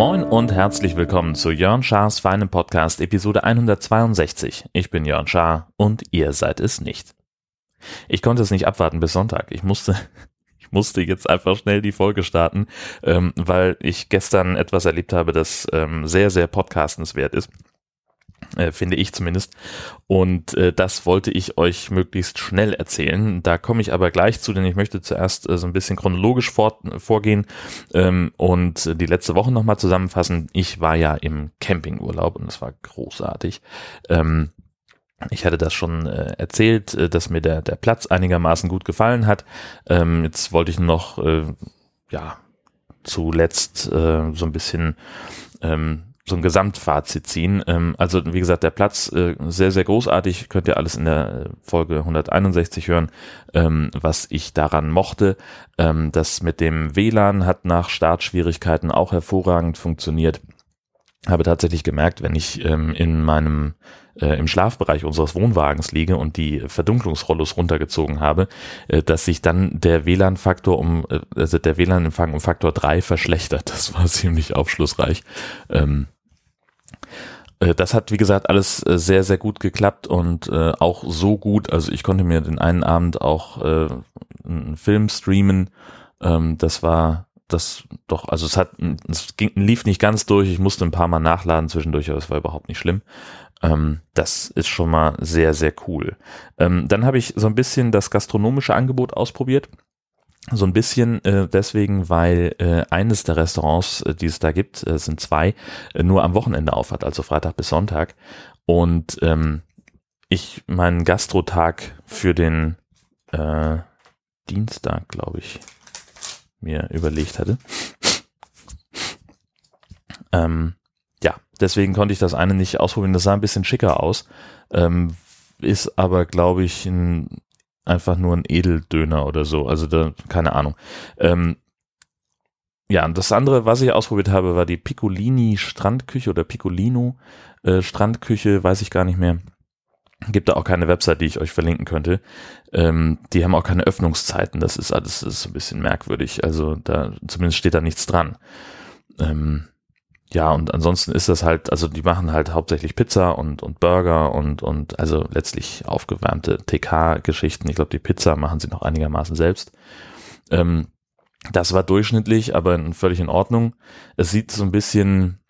Moin und herzlich willkommen zu Jörn Schars feinem Podcast Episode 162. Ich bin Jörn Schaar und ihr seid es nicht. Ich konnte es nicht abwarten bis Sonntag. Ich musste, ich musste jetzt einfach schnell die Folge starten, ähm, weil ich gestern etwas erlebt habe, das ähm, sehr, sehr podcastenswert ist. Äh, finde ich zumindest. Und äh, das wollte ich euch möglichst schnell erzählen. Da komme ich aber gleich zu, denn ich möchte zuerst äh, so ein bisschen chronologisch vor, vorgehen ähm, und die letzte Woche nochmal zusammenfassen. Ich war ja im Campingurlaub und es war großartig. Ähm, ich hatte das schon äh, erzählt, äh, dass mir der, der Platz einigermaßen gut gefallen hat. Ähm, jetzt wollte ich noch, äh, ja, zuletzt äh, so ein bisschen ähm, so ein Gesamtfazit ziehen. Ähm, also wie gesagt, der Platz äh, sehr, sehr großartig. Könnt ihr alles in der Folge 161 hören, ähm, was ich daran mochte. Ähm, das mit dem WLAN hat nach Startschwierigkeiten auch hervorragend funktioniert. Habe tatsächlich gemerkt, wenn ich ähm, in meinem äh, im Schlafbereich unseres Wohnwagens liege und die Verdunklungsrollos runtergezogen habe, äh, dass sich dann der WLAN-Faktor um, äh, also der WLAN-Empfang um Faktor 3 verschlechtert. Das war ziemlich aufschlussreich. Ähm, äh, das hat, wie gesagt, alles äh, sehr, sehr gut geklappt und äh, auch so gut. Also ich konnte mir den einen Abend auch äh, einen Film streamen. Ähm, das war das doch, also es hat, es ging, lief nicht ganz durch. Ich musste ein paar Mal nachladen zwischendurch, aber es war überhaupt nicht schlimm. Ähm, das ist schon mal sehr, sehr cool. Ähm, dann habe ich so ein bisschen das gastronomische Angebot ausprobiert. So ein bisschen äh, deswegen, weil äh, eines der Restaurants, äh, die es da gibt, äh, sind zwei, äh, nur am Wochenende aufhat, also Freitag bis Sonntag. Und ähm, ich meinen Gastrotag für den äh, Dienstag, glaube ich, mir überlegt hatte. ähm, ja, deswegen konnte ich das eine nicht ausprobieren. Das sah ein bisschen schicker aus, ähm, ist aber, glaube ich, ein einfach nur ein Edeldöner oder so. Also da, keine Ahnung. Ähm, ja, und das andere, was ich ausprobiert habe, war die Piccolini Strandküche oder Piccolino äh, Strandküche, weiß ich gar nicht mehr. Gibt da auch keine Website, die ich euch verlinken könnte. Ähm, die haben auch keine Öffnungszeiten. Das ist alles ist ein bisschen merkwürdig. Also da zumindest steht da nichts dran. Ähm, ja, und ansonsten ist das halt, also die machen halt hauptsächlich Pizza und, und Burger und, und also letztlich aufgewärmte TK-Geschichten. Ich glaube, die Pizza machen sie noch einigermaßen selbst. Ähm, das war durchschnittlich, aber völlig in Ordnung. Es sieht so ein bisschen,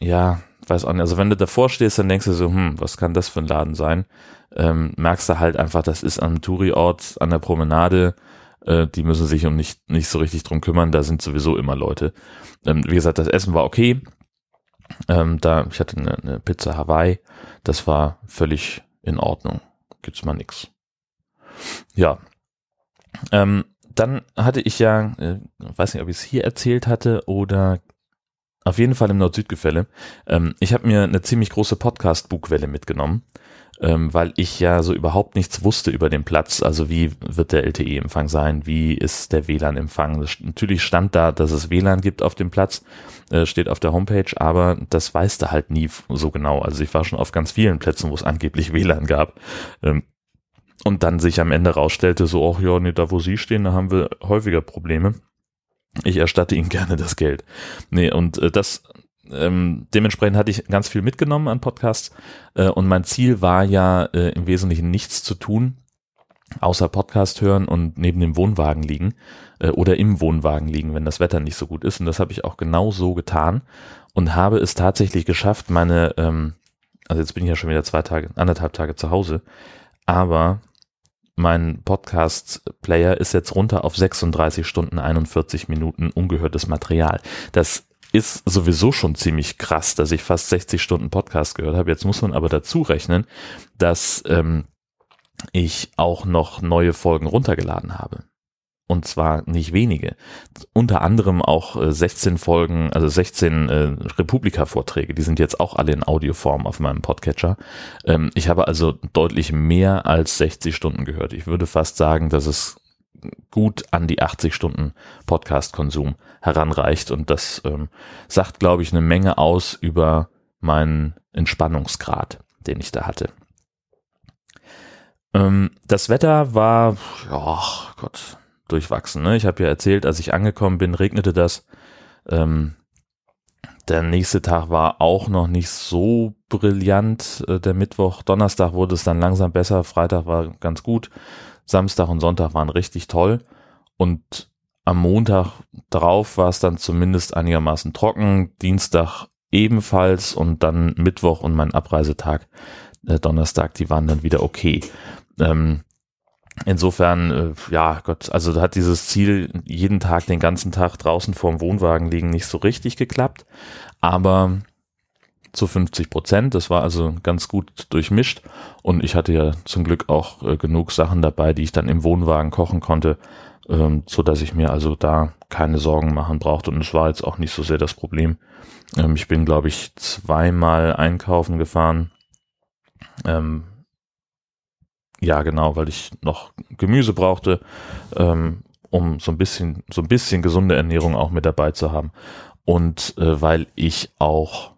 ja, weiß auch nicht, also wenn du davor stehst, dann denkst du so, hm, was kann das für ein Laden sein? Ähm, merkst du halt einfach, das ist am Touri-Ort, an der Promenade, äh, die müssen sich um nicht, nicht so richtig drum kümmern, da sind sowieso immer Leute. Ähm, wie gesagt, das Essen war okay. Ähm, da, ich hatte eine, eine Pizza Hawaii, das war völlig in Ordnung. Gibt's mal nix. Ja. Ähm, dann hatte ich ja, äh, weiß nicht, ob ich es hier erzählt hatte oder auf jeden Fall im Nord-Süd-Gefälle. Ähm, ich habe mir eine ziemlich große Podcast-Bugwelle mitgenommen ähm, weil ich ja so überhaupt nichts wusste über den Platz. Also wie wird der LTE-Empfang sein? Wie ist der WLAN-Empfang? Natürlich stand da, dass es WLAN gibt auf dem Platz, äh, steht auf der Homepage, aber das weißt du halt nie so genau. Also ich war schon auf ganz vielen Plätzen, wo es angeblich WLAN gab. Ähm, und dann sich am Ende rausstellte, so, ach ja, nee, da wo Sie stehen, da haben wir häufiger Probleme. Ich erstatte Ihnen gerne das Geld. Nee, und äh, das ähm, dementsprechend hatte ich ganz viel mitgenommen an Podcasts äh, und mein Ziel war ja äh, im Wesentlichen nichts zu tun, außer Podcast hören und neben dem Wohnwagen liegen äh, oder im Wohnwagen liegen, wenn das Wetter nicht so gut ist. Und das habe ich auch genau so getan und habe es tatsächlich geschafft, meine, ähm, also jetzt bin ich ja schon wieder zwei Tage, anderthalb Tage zu Hause, aber mein Podcast-Player ist jetzt runter auf 36 Stunden 41 Minuten ungehörtes Material. Das ist sowieso schon ziemlich krass, dass ich fast 60 Stunden Podcast gehört habe. Jetzt muss man aber dazu rechnen, dass ähm, ich auch noch neue Folgen runtergeladen habe. Und zwar nicht wenige. Unter anderem auch äh, 16 Folgen, also 16 äh, Republika-Vorträge, die sind jetzt auch alle in Audioform auf meinem Podcatcher. Ähm, ich habe also deutlich mehr als 60 Stunden gehört. Ich würde fast sagen, dass es gut an die 80 Stunden Podcast-Konsum heranreicht. Und das ähm, sagt, glaube ich, eine Menge aus über meinen Entspannungsgrad, den ich da hatte. Ähm, das Wetter war, ja, Gott, durchwachsen. Ne? Ich habe ja erzählt, als ich angekommen bin, regnete das. Ähm, der nächste Tag war auch noch nicht so brillant. Äh, der Mittwoch, Donnerstag wurde es dann langsam besser. Freitag war ganz gut. Samstag und Sonntag waren richtig toll. Und am Montag drauf war es dann zumindest einigermaßen trocken. Dienstag ebenfalls und dann Mittwoch und mein Abreisetag, äh, Donnerstag, die waren dann wieder okay. Ähm, Insofern, äh, ja, Gott, also hat dieses Ziel, jeden Tag, den ganzen Tag draußen vorm Wohnwagen liegen, nicht so richtig geklappt, aber zu 50 Prozent. Das war also ganz gut durchmischt und ich hatte ja zum Glück auch äh, genug Sachen dabei, die ich dann im Wohnwagen kochen konnte, ähm, so dass ich mir also da keine Sorgen machen brauchte und es war jetzt auch nicht so sehr das Problem. Ähm, ich bin, glaube ich, zweimal einkaufen gefahren. Ähm, ja, genau, weil ich noch Gemüse brauchte, ähm, um so ein bisschen, so ein bisschen gesunde Ernährung auch mit dabei zu haben. Und äh, weil ich auch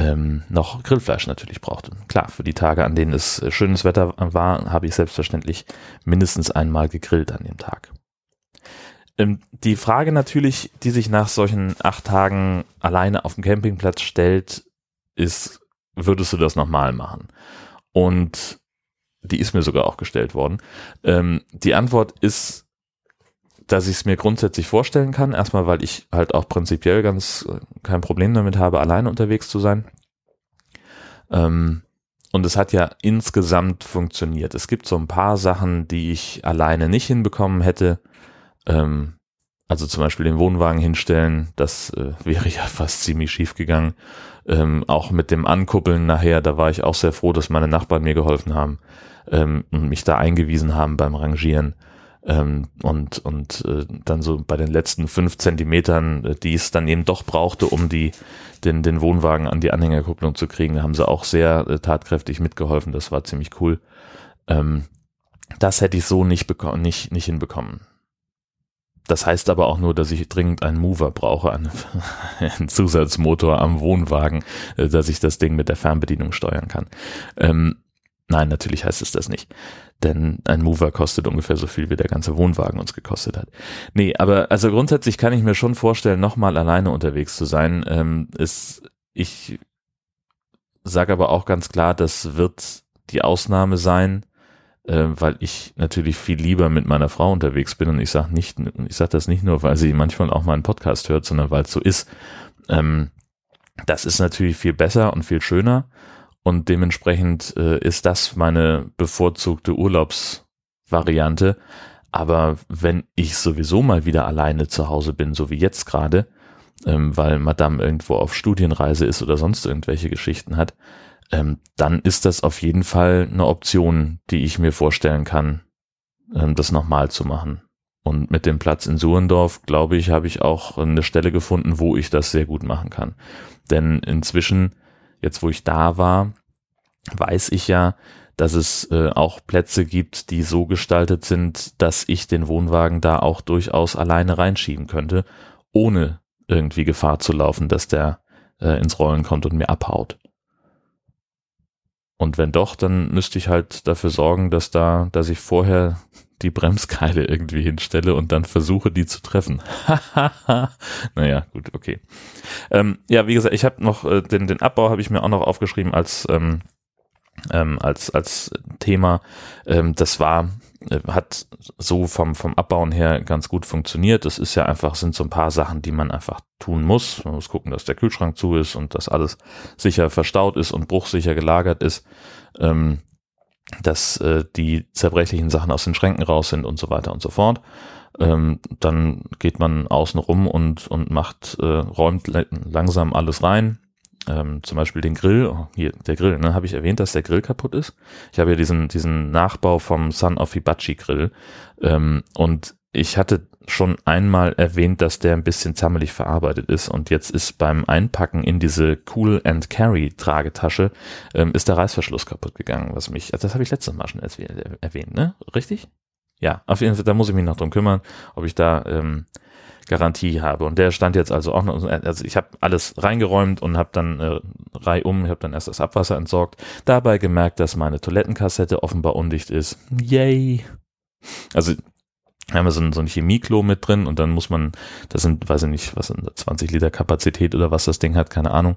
ähm, noch Grillfleisch natürlich brauchte. Klar, für die Tage, an denen es äh, schönes Wetter war, habe ich selbstverständlich mindestens einmal gegrillt an dem Tag. Ähm, die Frage natürlich, die sich nach solchen acht Tagen alleine auf dem Campingplatz stellt, ist, würdest du das nochmal machen? Und die ist mir sogar auch gestellt worden. Ähm, die Antwort ist, dass ich es mir grundsätzlich vorstellen kann. Erstmal, weil ich halt auch prinzipiell ganz äh, kein Problem damit habe, alleine unterwegs zu sein. Ähm, und es hat ja insgesamt funktioniert. Es gibt so ein paar Sachen, die ich alleine nicht hinbekommen hätte. Ähm, also zum Beispiel den Wohnwagen hinstellen, das äh, wäre ja fast ziemlich schief gegangen. Ähm, auch mit dem Ankuppeln nachher, da war ich auch sehr froh, dass meine Nachbarn mir geholfen haben ähm, und mich da eingewiesen haben beim Rangieren. Ähm, und und äh, dann so bei den letzten fünf Zentimetern, äh, die es dann eben doch brauchte, um die den, den Wohnwagen an die Anhängerkupplung zu kriegen, haben sie auch sehr äh, tatkräftig mitgeholfen. Das war ziemlich cool. Ähm, das hätte ich so nicht, bekommen, nicht, nicht hinbekommen. Das heißt aber auch nur, dass ich dringend einen Mover brauche, einen, einen Zusatzmotor am Wohnwagen, äh, dass ich das Ding mit der Fernbedienung steuern kann. Ähm, Nein, natürlich heißt es das nicht. Denn ein Mover kostet ungefähr so viel, wie der ganze Wohnwagen uns gekostet hat. Nee, aber also grundsätzlich kann ich mir schon vorstellen, nochmal alleine unterwegs zu sein. Ähm, ist, ich sage aber auch ganz klar, das wird die Ausnahme sein, äh, weil ich natürlich viel lieber mit meiner Frau unterwegs bin und ich sage nicht, ich sage das nicht nur, weil sie manchmal auch meinen Podcast hört, sondern weil es so ist. Ähm, das ist natürlich viel besser und viel schöner und dementsprechend äh, ist das meine bevorzugte Urlaubsvariante. Aber wenn ich sowieso mal wieder alleine zu Hause bin, so wie jetzt gerade, ähm, weil Madame irgendwo auf Studienreise ist oder sonst irgendwelche Geschichten hat, ähm, dann ist das auf jeden Fall eine Option, die ich mir vorstellen kann, ähm, das nochmal zu machen. Und mit dem Platz in Suhrendorf, glaube ich, habe ich auch eine Stelle gefunden, wo ich das sehr gut machen kann. Denn inzwischen jetzt wo ich da war, weiß ich ja, dass es äh, auch Plätze gibt, die so gestaltet sind, dass ich den Wohnwagen da auch durchaus alleine reinschieben könnte, ohne irgendwie Gefahr zu laufen, dass der äh, ins Rollen kommt und mir abhaut. Und wenn doch, dann müsste ich halt dafür sorgen, dass da, dass ich vorher die Bremskeile irgendwie hinstelle und dann versuche, die zu treffen. naja, gut, okay. Ähm, ja, wie gesagt, ich habe noch äh, den, den Abbau habe ich mir auch noch aufgeschrieben als ähm, ähm, als als Thema. Ähm, das war äh, hat so vom vom Abbauen her ganz gut funktioniert. Das ist ja einfach sind so ein paar Sachen, die man einfach tun muss. Man muss gucken, dass der Kühlschrank zu ist und dass alles sicher verstaut ist und bruchsicher gelagert ist. Ähm, dass äh, die zerbrechlichen Sachen aus den Schränken raus sind und so weiter und so fort. Ähm, dann geht man außen rum und, und macht, äh, räumt langsam alles rein. Ähm, zum Beispiel den Grill, oh, hier, der Grill, ne, habe ich erwähnt, dass der Grill kaputt ist. Ich habe ja diesen, diesen Nachbau vom Son of Hibachi Grill. Ähm, und ich hatte schon einmal erwähnt, dass der ein bisschen zammelig verarbeitet ist und jetzt ist beim Einpacken in diese Cool and Carry Tragetasche ähm, ist der Reißverschluss kaputt gegangen, was mich, also das habe ich letztes Mal schon erwähnt, ne? Richtig? Ja, auf jeden Fall, da muss ich mich noch drum kümmern, ob ich da ähm, Garantie habe. Und der stand jetzt also auch noch, also ich habe alles reingeräumt und habe dann äh, reihum, ich habe dann erst das Abwasser entsorgt, dabei gemerkt, dass meine Toilettenkassette offenbar undicht ist. Yay! Also haben wir so ein, so ein Chemieklo mit drin und dann muss man, das sind, weiß ich nicht, was sind 20 Liter Kapazität oder was das Ding hat, keine Ahnung.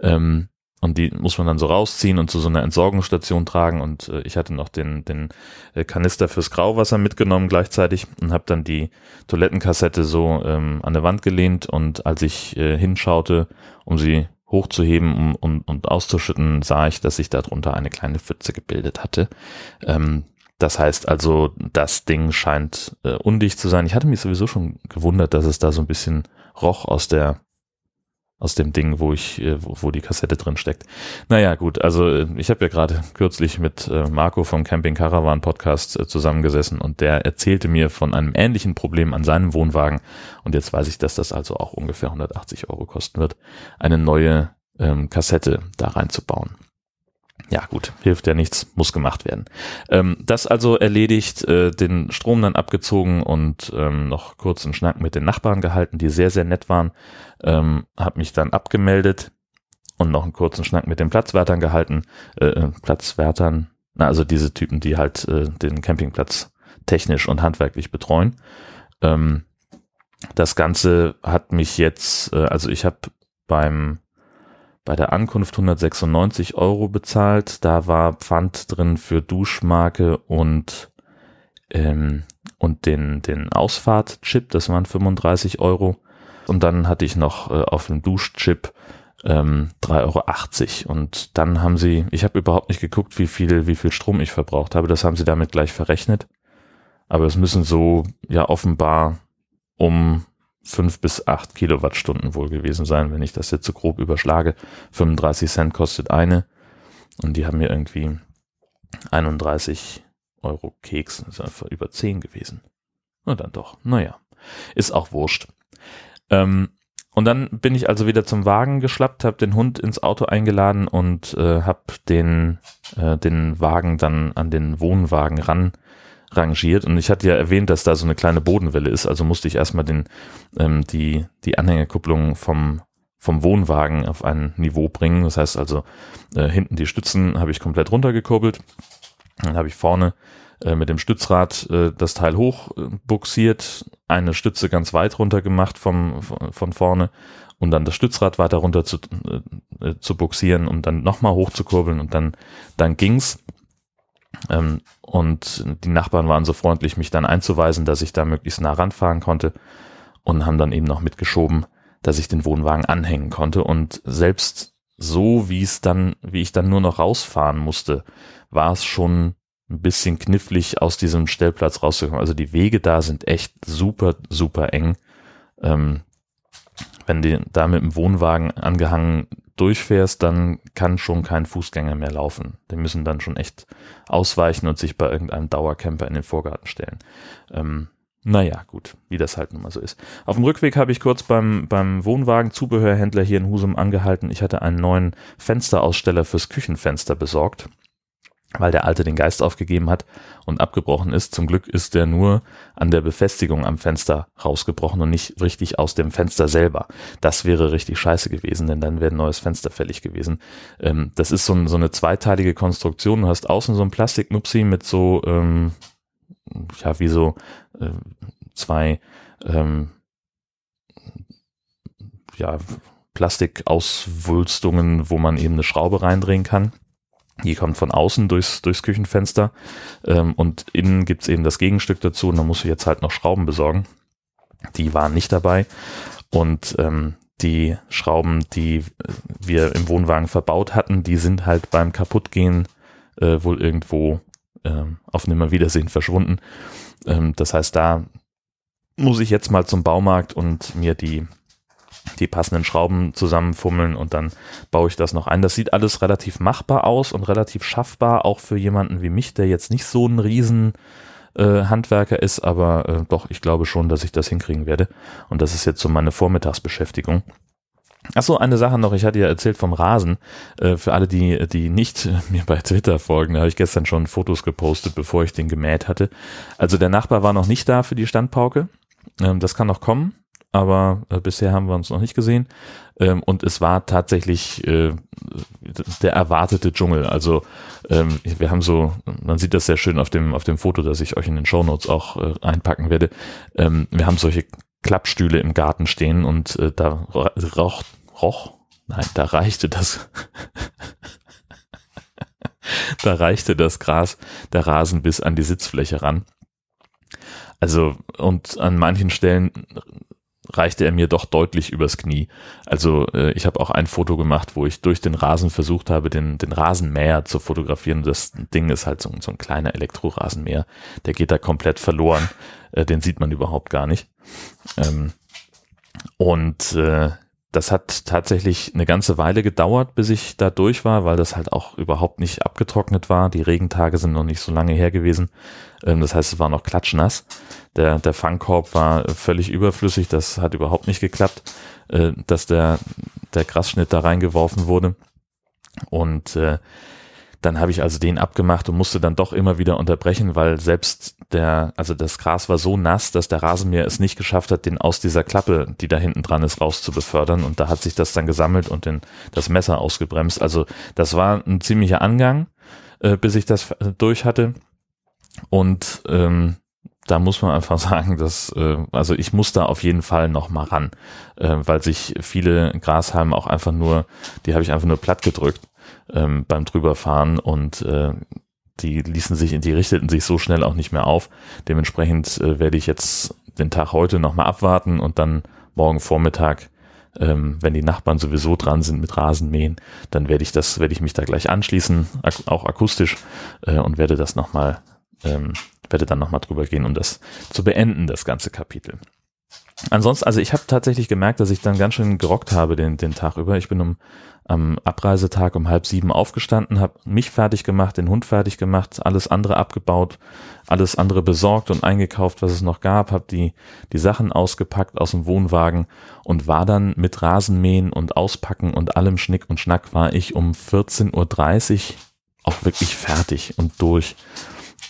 Ähm, und die muss man dann so rausziehen und zu so einer Entsorgungsstation tragen. Und äh, ich hatte noch den, den äh, Kanister fürs Grauwasser mitgenommen gleichzeitig und habe dann die Toilettenkassette so ähm, an der Wand gelehnt. Und als ich äh, hinschaute, um sie hochzuheben um, um, und auszuschütten, sah ich, dass sich darunter eine kleine Pfütze gebildet hatte. Ähm, das heißt also, das Ding scheint äh, undicht zu sein. Ich hatte mich sowieso schon gewundert, dass es da so ein bisschen roch aus der aus dem Ding, wo ich, äh, wo, die Kassette drin steckt. Naja, gut, also äh, ich habe ja gerade kürzlich mit äh, Marco vom Camping Caravan Podcast zusammengesessen und der erzählte mir von einem ähnlichen Problem an seinem Wohnwagen und jetzt weiß ich, dass das also auch ungefähr 180 Euro kosten wird, eine neue ähm, Kassette da reinzubauen ja gut, hilft ja nichts, muss gemacht werden. Ähm, das also erledigt, äh, den Strom dann abgezogen und ähm, noch kurz einen Schnack mit den Nachbarn gehalten, die sehr, sehr nett waren. Ähm, hab mich dann abgemeldet und noch einen kurzen Schnack mit den Platzwärtern gehalten. Äh, äh, Platzwärtern, na, also diese Typen, die halt äh, den Campingplatz technisch und handwerklich betreuen. Ähm, das Ganze hat mich jetzt, äh, also ich habe beim bei der Ankunft 196 Euro bezahlt. Da war Pfand drin für Duschmarke und, ähm, und den, den Ausfahrtchip, das waren 35 Euro. Und dann hatte ich noch äh, auf dem Duschchip ähm, 3,80 Euro. Und dann haben sie, ich habe überhaupt nicht geguckt, wie viel, wie viel Strom ich verbraucht habe. Das haben sie damit gleich verrechnet. Aber es müssen so ja offenbar um fünf bis acht Kilowattstunden wohl gewesen sein, wenn ich das jetzt so grob überschlage. 35 Cent kostet eine und die haben mir irgendwie 31 Euro Keks, das ist einfach über 10 gewesen. Na dann doch, naja, ist auch wurscht. Ähm, und dann bin ich also wieder zum Wagen geschlappt, habe den Hund ins Auto eingeladen und äh, habe den, äh, den Wagen dann an den Wohnwagen ran rangiert. Und ich hatte ja erwähnt, dass da so eine kleine Bodenwelle ist, also musste ich erstmal den, ähm, die, die Anhängerkupplung vom, vom Wohnwagen auf ein Niveau bringen. Das heißt also, äh, hinten die Stützen habe ich komplett runtergekurbelt. Dann habe ich vorne äh, mit dem Stützrad äh, das Teil hoch äh, buxiert, eine Stütze ganz weit runter gemacht vom, von vorne und dann das Stützrad weiter runter zu, äh, zu buxieren, um dann nochmal hochzukurbeln und dann, dann ging's. Ähm, und die Nachbarn waren so freundlich, mich dann einzuweisen, dass ich da möglichst nah ranfahren konnte und haben dann eben noch mitgeschoben, dass ich den Wohnwagen anhängen konnte. Und selbst so, wie es dann, wie ich dann nur noch rausfahren musste, war es schon ein bisschen knifflig aus diesem Stellplatz rauszukommen. Also die Wege da sind echt super, super eng. Ähm, wenn die da mit dem Wohnwagen angehangen durchfährst, dann kann schon kein Fußgänger mehr laufen. Die müssen dann schon echt ausweichen und sich bei irgendeinem Dauercamper in den Vorgarten stellen. Ähm, naja, gut, wie das halt nun mal so ist. Auf dem Rückweg habe ich kurz beim, beim Wohnwagen-Zubehörhändler hier in Husum angehalten. Ich hatte einen neuen Fensteraussteller fürs Küchenfenster besorgt weil der alte den Geist aufgegeben hat und abgebrochen ist. Zum Glück ist der nur an der Befestigung am Fenster rausgebrochen und nicht richtig aus dem Fenster selber. Das wäre richtig scheiße gewesen, denn dann wäre ein neues Fenster fällig gewesen. Ähm, das ist so, ein, so, eine zweiteilige Konstruktion. Du hast außen so ein Plastiknupsi mit so, ähm, ja, wie so äh, zwei, ähm, ja, Plastikauswülstungen, wo man eben eine Schraube reindrehen kann die kommt von außen durchs, durchs Küchenfenster ähm, und innen gibt's eben das Gegenstück dazu und da muss ich jetzt halt noch Schrauben besorgen. Die waren nicht dabei und ähm, die Schrauben, die wir im Wohnwagen verbaut hatten, die sind halt beim Kaputtgehen äh, wohl irgendwo äh, auf Nimmerwiedersehen verschwunden. Ähm, das heißt, da muss ich jetzt mal zum Baumarkt und mir die die passenden Schrauben zusammenfummeln und dann baue ich das noch ein. Das sieht alles relativ machbar aus und relativ schaffbar, auch für jemanden wie mich, der jetzt nicht so ein riesen äh, Handwerker ist, aber äh, doch, ich glaube schon, dass ich das hinkriegen werde. Und das ist jetzt so meine Vormittagsbeschäftigung. Achso, eine Sache noch, ich hatte ja erzählt vom Rasen. Äh, für alle, die, die nicht mir bei Twitter folgen, da habe ich gestern schon Fotos gepostet, bevor ich den gemäht hatte. Also der Nachbar war noch nicht da für die Standpauke. Ähm, das kann noch kommen aber äh, bisher haben wir uns noch nicht gesehen. Ähm, und es war tatsächlich äh, der erwartete Dschungel. Also ähm, wir haben so, man sieht das sehr schön auf dem, auf dem Foto, das ich euch in den Shownotes auch äh, einpacken werde. Ähm, wir haben solche Klappstühle im Garten stehen und äh, da roch, roch, nein, da reichte das, da reichte das Gras, der Rasen bis an die Sitzfläche ran. Also, und an manchen Stellen reichte er mir doch deutlich übers Knie. Also äh, ich habe auch ein Foto gemacht, wo ich durch den Rasen versucht habe, den, den Rasenmäher zu fotografieren. Das Ding ist halt so, so ein kleiner Elektrorasenmäher. Der geht da komplett verloren. Äh, den sieht man überhaupt gar nicht. Ähm, und äh, das hat tatsächlich eine ganze Weile gedauert, bis ich da durch war, weil das halt auch überhaupt nicht abgetrocknet war. Die Regentage sind noch nicht so lange her gewesen. Ähm, das heißt, es war noch klatschnass. Der, der Fangkorb war völlig überflüssig. Das hat überhaupt nicht geklappt, äh, dass der, der Grasschnitt da reingeworfen wurde. Und äh, dann habe ich also den abgemacht und musste dann doch immer wieder unterbrechen, weil selbst der, also das Gras war so nass, dass der Rasenmäher es nicht geschafft hat, den aus dieser Klappe, die da hinten dran ist, raus zu befördern. Und da hat sich das dann gesammelt und den, das Messer ausgebremst. Also das war ein ziemlicher Angang, äh, bis ich das durch hatte. Und ähm, da muss man einfach sagen, dass äh, also ich muss da auf jeden Fall noch mal ran, äh, weil sich viele Grashalme auch einfach nur, die habe ich einfach nur platt gedrückt ähm, beim drüberfahren und äh, die ließen sich, die richteten sich so schnell auch nicht mehr auf. Dementsprechend äh, werde ich jetzt den Tag heute nochmal abwarten und dann morgen Vormittag, ähm, wenn die Nachbarn sowieso dran sind mit Rasenmähen, dann werde ich das, werde ich mich da gleich anschließen, ak auch akustisch äh, und werde das nochmal, ähm, werde dann nochmal drüber gehen, um das zu beenden, das ganze Kapitel. Ansonsten, also ich habe tatsächlich gemerkt, dass ich dann ganz schön gerockt habe den, den Tag über. Ich bin um am Abreisetag um halb sieben aufgestanden, habe mich fertig gemacht, den Hund fertig gemacht, alles andere abgebaut, alles andere besorgt und eingekauft, was es noch gab, habe die, die Sachen ausgepackt aus dem Wohnwagen und war dann mit Rasenmähen und Auspacken und allem Schnick und Schnack war ich um 14.30 Uhr auch wirklich fertig und durch.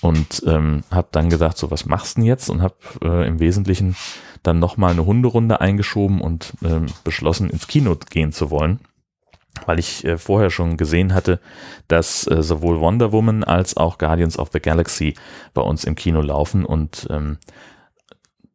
Und ähm, habe dann gedacht, so was machst du denn jetzt? Und habe äh, im Wesentlichen dann nochmal eine Hunderunde eingeschoben und ähm, beschlossen, ins Kino gehen zu wollen weil ich äh, vorher schon gesehen hatte, dass äh, sowohl Wonder Woman als auch Guardians of the Galaxy bei uns im Kino laufen und ähm,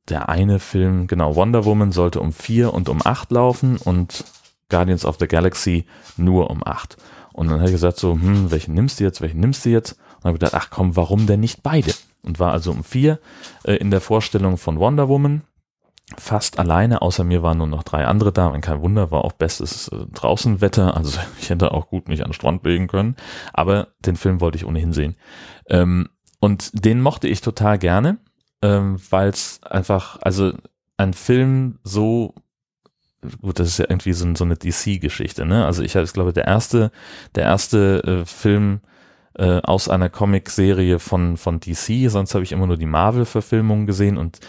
der eine Film, genau, Wonder Woman sollte um vier und um acht laufen und Guardians of the Galaxy nur um acht. Und dann habe ich gesagt so, hm, welchen nimmst du jetzt, welchen nimmst du jetzt? Und habe gedacht, ach komm, warum denn nicht beide? Und war also um vier äh, in der Vorstellung von Wonder Woman fast alleine, außer mir waren nur noch drei andere da. Und kein Wunder, war auch bestes äh, Draußenwetter. Also ich hätte auch gut mich an den Strand legen können. Aber den Film wollte ich ohnehin sehen. Ähm, und den mochte ich total gerne, ähm, weil es einfach, also ein Film so gut, das ist ja irgendwie so, so eine DC-Geschichte, ne? Also ich, ich glaube, der erste, der erste äh, Film äh, aus einer Comic-Serie von, von DC, sonst habe ich immer nur die Marvel-Verfilmungen gesehen und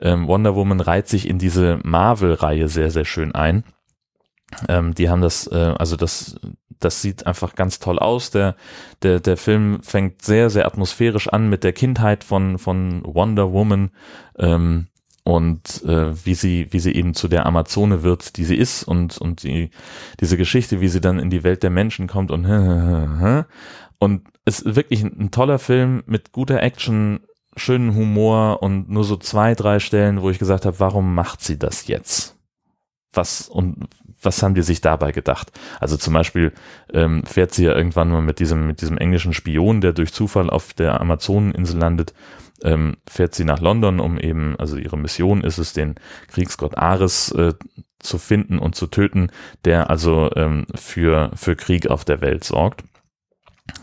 ähm, Wonder Woman reiht sich in diese Marvel-Reihe sehr, sehr schön ein. Ähm, die haben das, äh, also das, das sieht einfach ganz toll aus. Der, der, der Film fängt sehr, sehr atmosphärisch an mit der Kindheit von, von Wonder Woman. Ähm, und äh, wie sie wie sie eben zu der Amazone wird, die sie ist und und die diese Geschichte, wie sie dann in die Welt der Menschen kommt und und es ist wirklich ein, ein toller Film mit guter Action, schönen Humor und nur so zwei, drei Stellen, wo ich gesagt habe, warum macht sie das jetzt? Was und was haben die sich dabei gedacht? Also zum Beispiel ähm, fährt sie ja irgendwann mal mit diesem mit diesem englischen Spion, der durch Zufall auf der Amazoneninsel landet, ähm, fährt sie nach London, um eben, also ihre Mission ist es, den Kriegsgott Ares äh, zu finden und zu töten, der also ähm, für für Krieg auf der Welt sorgt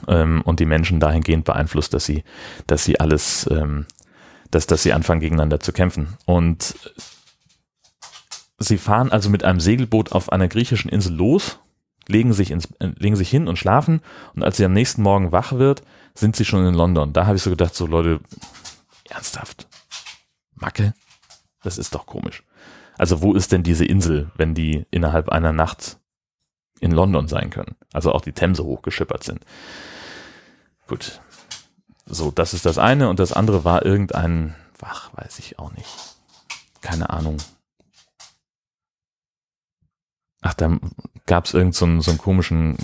ähm, und die Menschen dahingehend beeinflusst, dass sie, dass sie alles, ähm, dass, dass sie anfangen gegeneinander zu kämpfen. Und sie fahren also mit einem Segelboot auf einer griechischen Insel los, legen sich, ins, äh, legen sich hin und schlafen und als sie am nächsten Morgen wach wird, sind sie schon in London. Da habe ich so gedacht, so Leute, ernsthaft, Macke, das ist doch komisch. Also wo ist denn diese Insel, wenn die innerhalb einer Nacht in London sein können. Also auch die Themse hochgeschippert sind. Gut. So, das ist das eine und das andere war irgendein, ach, weiß ich auch nicht. Keine Ahnung. ach, da gab es irgendeinen so, so einen komischen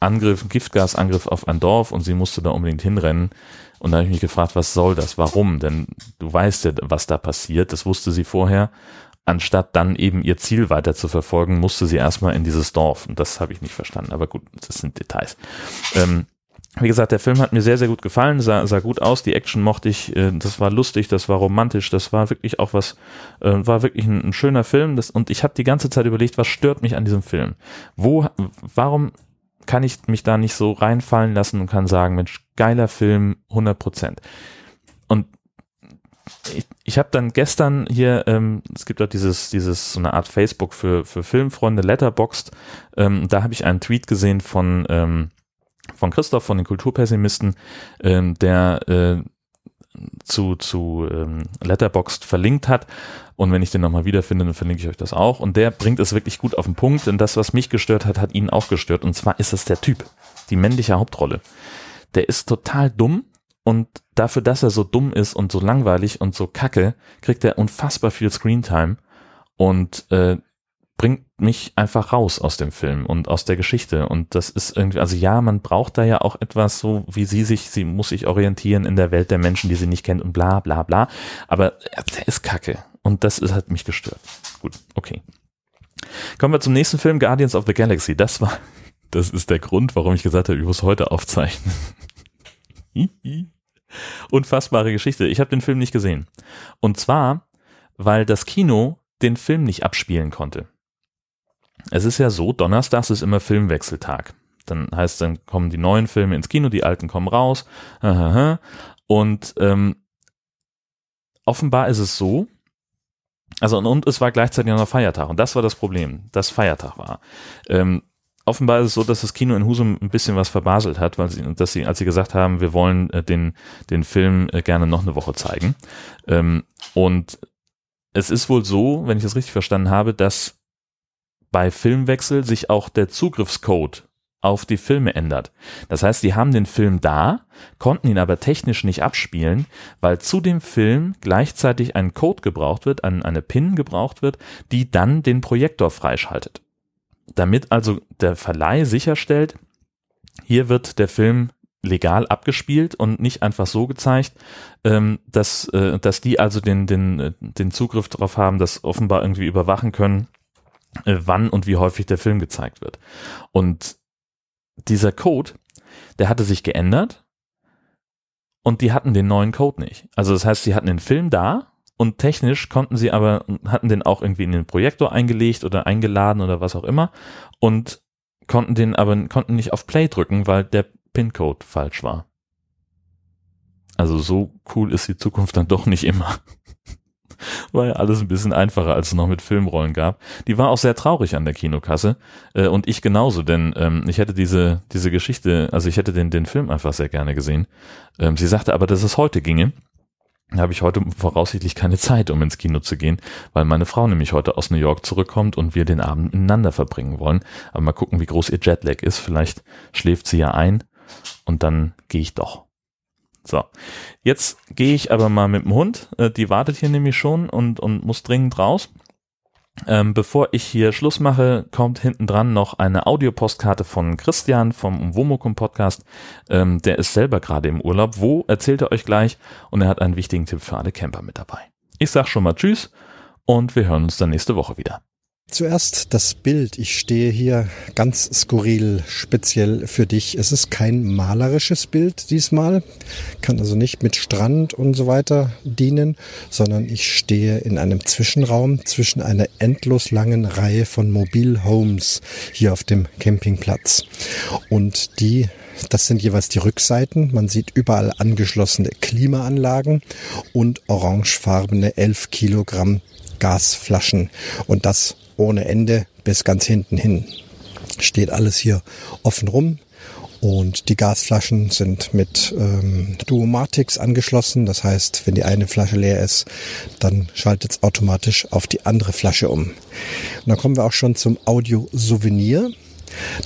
Angriff, Giftgasangriff auf ein Dorf und sie musste da unbedingt hinrennen. Und da habe ich mich gefragt, was soll das? Warum? Denn du weißt ja, was da passiert. Das wusste sie vorher. Anstatt dann eben ihr Ziel weiter zu verfolgen, musste sie erstmal in dieses Dorf. Und das habe ich nicht verstanden. Aber gut, das sind Details. Ähm, wie gesagt, der Film hat mir sehr, sehr gut gefallen, sah, sah gut aus, die Action mochte ich, äh, das war lustig, das war romantisch, das war wirklich auch was, äh, war wirklich ein, ein schöner Film das, und ich habe die ganze Zeit überlegt, was stört mich an diesem Film? Wo, warum kann ich mich da nicht so reinfallen lassen und kann sagen, Mensch, geiler Film, 100 Prozent. Und ich, ich habe dann gestern hier, ähm, es gibt auch dieses, dieses so eine Art Facebook für, für Filmfreunde, Letterboxd, ähm, da habe ich einen Tweet gesehen von ähm, von Christoph, von den Kulturpessimisten, ähm, der äh, zu, zu ähm, Letterboxd verlinkt hat. Und wenn ich den nochmal wiederfinde, dann verlinke ich euch das auch. Und der bringt es wirklich gut auf den Punkt, denn das, was mich gestört hat, hat ihn auch gestört. Und zwar ist es der Typ, die männliche Hauptrolle. Der ist total dumm und dafür, dass er so dumm ist und so langweilig und so kacke, kriegt er unfassbar viel Screentime. Und äh, bringt mich einfach raus aus dem Film und aus der Geschichte. Und das ist irgendwie, also ja, man braucht da ja auch etwas so, wie sie sich, sie muss sich orientieren in der Welt der Menschen, die sie nicht kennt und bla bla bla. Aber der ist kacke. Und das ist, hat mich gestört. Gut, okay. Kommen wir zum nächsten Film, Guardians of the Galaxy. Das war, das ist der Grund, warum ich gesagt habe, ich muss heute aufzeichnen. Unfassbare Geschichte. Ich habe den Film nicht gesehen. Und zwar, weil das Kino den Film nicht abspielen konnte. Es ist ja so, Donnerstags ist immer Filmwechseltag. Dann heißt, dann kommen die neuen Filme ins Kino, die alten kommen raus. Und ähm, offenbar ist es so, also und, und es war gleichzeitig noch Feiertag und das war das Problem, dass Feiertag war. Ähm, offenbar ist es so, dass das Kino in Husum ein bisschen was verbaselt hat, weil sie, dass sie, als sie gesagt haben, wir wollen äh, den, den Film äh, gerne noch eine Woche zeigen. Ähm, und es ist wohl so, wenn ich das richtig verstanden habe, dass bei Filmwechsel sich auch der Zugriffscode auf die Filme ändert. Das heißt, die haben den Film da, konnten ihn aber technisch nicht abspielen, weil zu dem Film gleichzeitig ein Code gebraucht wird, eine PIN gebraucht wird, die dann den Projektor freischaltet. Damit also der Verleih sicherstellt, hier wird der Film legal abgespielt und nicht einfach so gezeigt, ähm, dass, äh, dass die also den, den, den Zugriff darauf haben, das offenbar irgendwie überwachen können, äh, wann und wie häufig der Film gezeigt wird. Und dieser Code, der hatte sich geändert und die hatten den neuen Code nicht. Also das heißt, sie hatten den Film da und technisch konnten sie aber, hatten den auch irgendwie in den Projektor eingelegt oder eingeladen oder was auch immer und konnten den aber, konnten nicht auf Play drücken, weil der PIN-Code falsch war. Also so cool ist die Zukunft dann doch nicht immer war ja alles ein bisschen einfacher, als es noch mit Filmrollen gab. Die war auch sehr traurig an der Kinokasse äh, und ich genauso, denn ähm, ich hätte diese diese Geschichte, also ich hätte den den Film einfach sehr gerne gesehen. Ähm, sie sagte aber, dass es heute ginge. Habe ich heute voraussichtlich keine Zeit, um ins Kino zu gehen, weil meine Frau nämlich heute aus New York zurückkommt und wir den Abend miteinander verbringen wollen. Aber mal gucken, wie groß ihr Jetlag ist. Vielleicht schläft sie ja ein und dann gehe ich doch. So, jetzt gehe ich aber mal mit dem Hund. Äh, die wartet hier nämlich schon und, und muss dringend raus. Ähm, bevor ich hier Schluss mache, kommt hinten dran noch eine Audiopostkarte von Christian vom Womokum Podcast. Ähm, der ist selber gerade im Urlaub. Wo erzählt er euch gleich? Und er hat einen wichtigen Tipp für alle Camper mit dabei. Ich sag schon mal Tschüss und wir hören uns dann nächste Woche wieder. Zuerst das Bild. Ich stehe hier ganz skurril, speziell für dich. Es ist kein malerisches Bild diesmal, kann also nicht mit Strand und so weiter dienen, sondern ich stehe in einem Zwischenraum zwischen einer endlos langen Reihe von Mobilhomes hier auf dem Campingplatz. Und die das sind jeweils die Rückseiten. Man sieht überall angeschlossene Klimaanlagen und orangefarbene 11 Kilogramm Gasflaschen. Und das ohne Ende bis ganz hinten hin. Steht alles hier offen rum. Und die Gasflaschen sind mit ähm, Duomatics angeschlossen. Das heißt, wenn die eine Flasche leer ist, dann schaltet es automatisch auf die andere Flasche um. Und dann kommen wir auch schon zum Audio-Souvenir.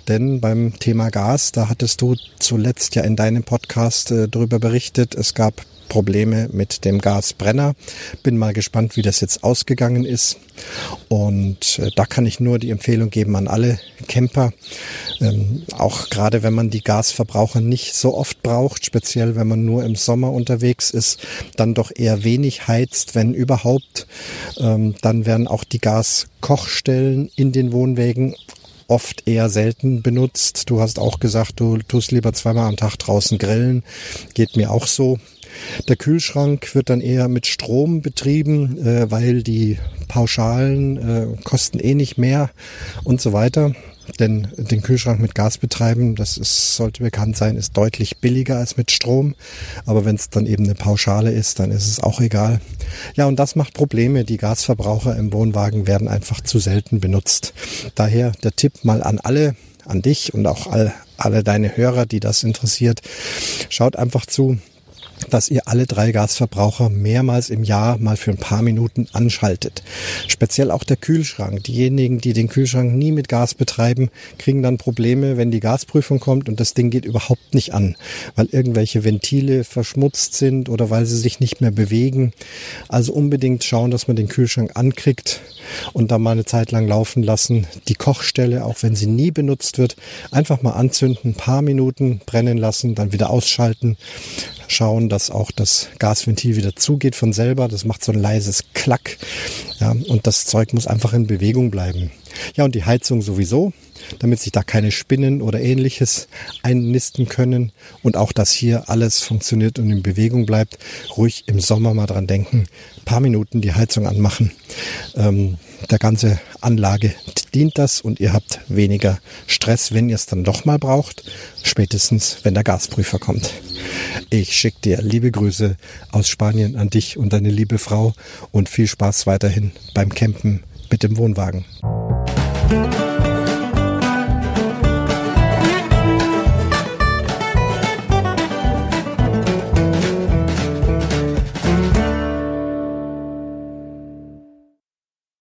Denn beim Thema Gas, da hattest du zuletzt ja in deinem Podcast äh, darüber berichtet, es gab Probleme mit dem Gasbrenner. Bin mal gespannt, wie das jetzt ausgegangen ist. Und äh, da kann ich nur die Empfehlung geben an alle Camper, ähm, auch gerade wenn man die Gasverbraucher nicht so oft braucht, speziell wenn man nur im Sommer unterwegs ist, dann doch eher wenig heizt, wenn überhaupt. Ähm, dann werden auch die Gaskochstellen in den Wohnwägen oft eher selten benutzt. Du hast auch gesagt, du tust lieber zweimal am Tag draußen grillen. Geht mir auch so. Der Kühlschrank wird dann eher mit Strom betrieben, äh, weil die Pauschalen äh, kosten eh nicht mehr und so weiter. Denn den Kühlschrank mit Gas betreiben, das ist, sollte bekannt sein, ist deutlich billiger als mit Strom. Aber wenn es dann eben eine Pauschale ist, dann ist es auch egal. Ja, und das macht Probleme. Die Gasverbraucher im Wohnwagen werden einfach zu selten benutzt. Daher der Tipp mal an alle, an dich und auch all, alle deine Hörer, die das interessiert. Schaut einfach zu, dass ihr alle drei Gasverbraucher mehrmals im Jahr mal für ein paar Minuten anschaltet. Speziell auch der Kühlschrank. Diejenigen, die den Kühlschrank nie mit Gas betreiben, kriegen dann Probleme, wenn die Gasprüfung kommt und das Ding geht überhaupt nicht an, weil irgendwelche Ventile verschmutzt sind oder weil sie sich nicht mehr bewegen. Also unbedingt schauen, dass man den Kühlschrank ankriegt und dann mal eine Zeit lang laufen lassen. Die Kochstelle, auch wenn sie nie benutzt wird, einfach mal anzünden, ein paar Minuten brennen lassen, dann wieder ausschalten schauen, dass auch das Gasventil wieder zugeht von selber. Das macht so ein leises Klack. Ja, und das Zeug muss einfach in Bewegung bleiben. Ja, und die Heizung sowieso, damit sich da keine Spinnen oder ähnliches einnisten können. Und auch, dass hier alles funktioniert und in Bewegung bleibt. Ruhig im Sommer mal dran denken. Ein paar Minuten die Heizung anmachen. Ähm, der ganze Anlage dient das und ihr habt weniger Stress, wenn ihr es dann doch mal braucht. Spätestens, wenn der Gasprüfer kommt. Ich schicke dir liebe Grüße aus Spanien an dich und deine liebe Frau und viel Spaß weiterhin beim Campen mit dem Wohnwagen. Thank you.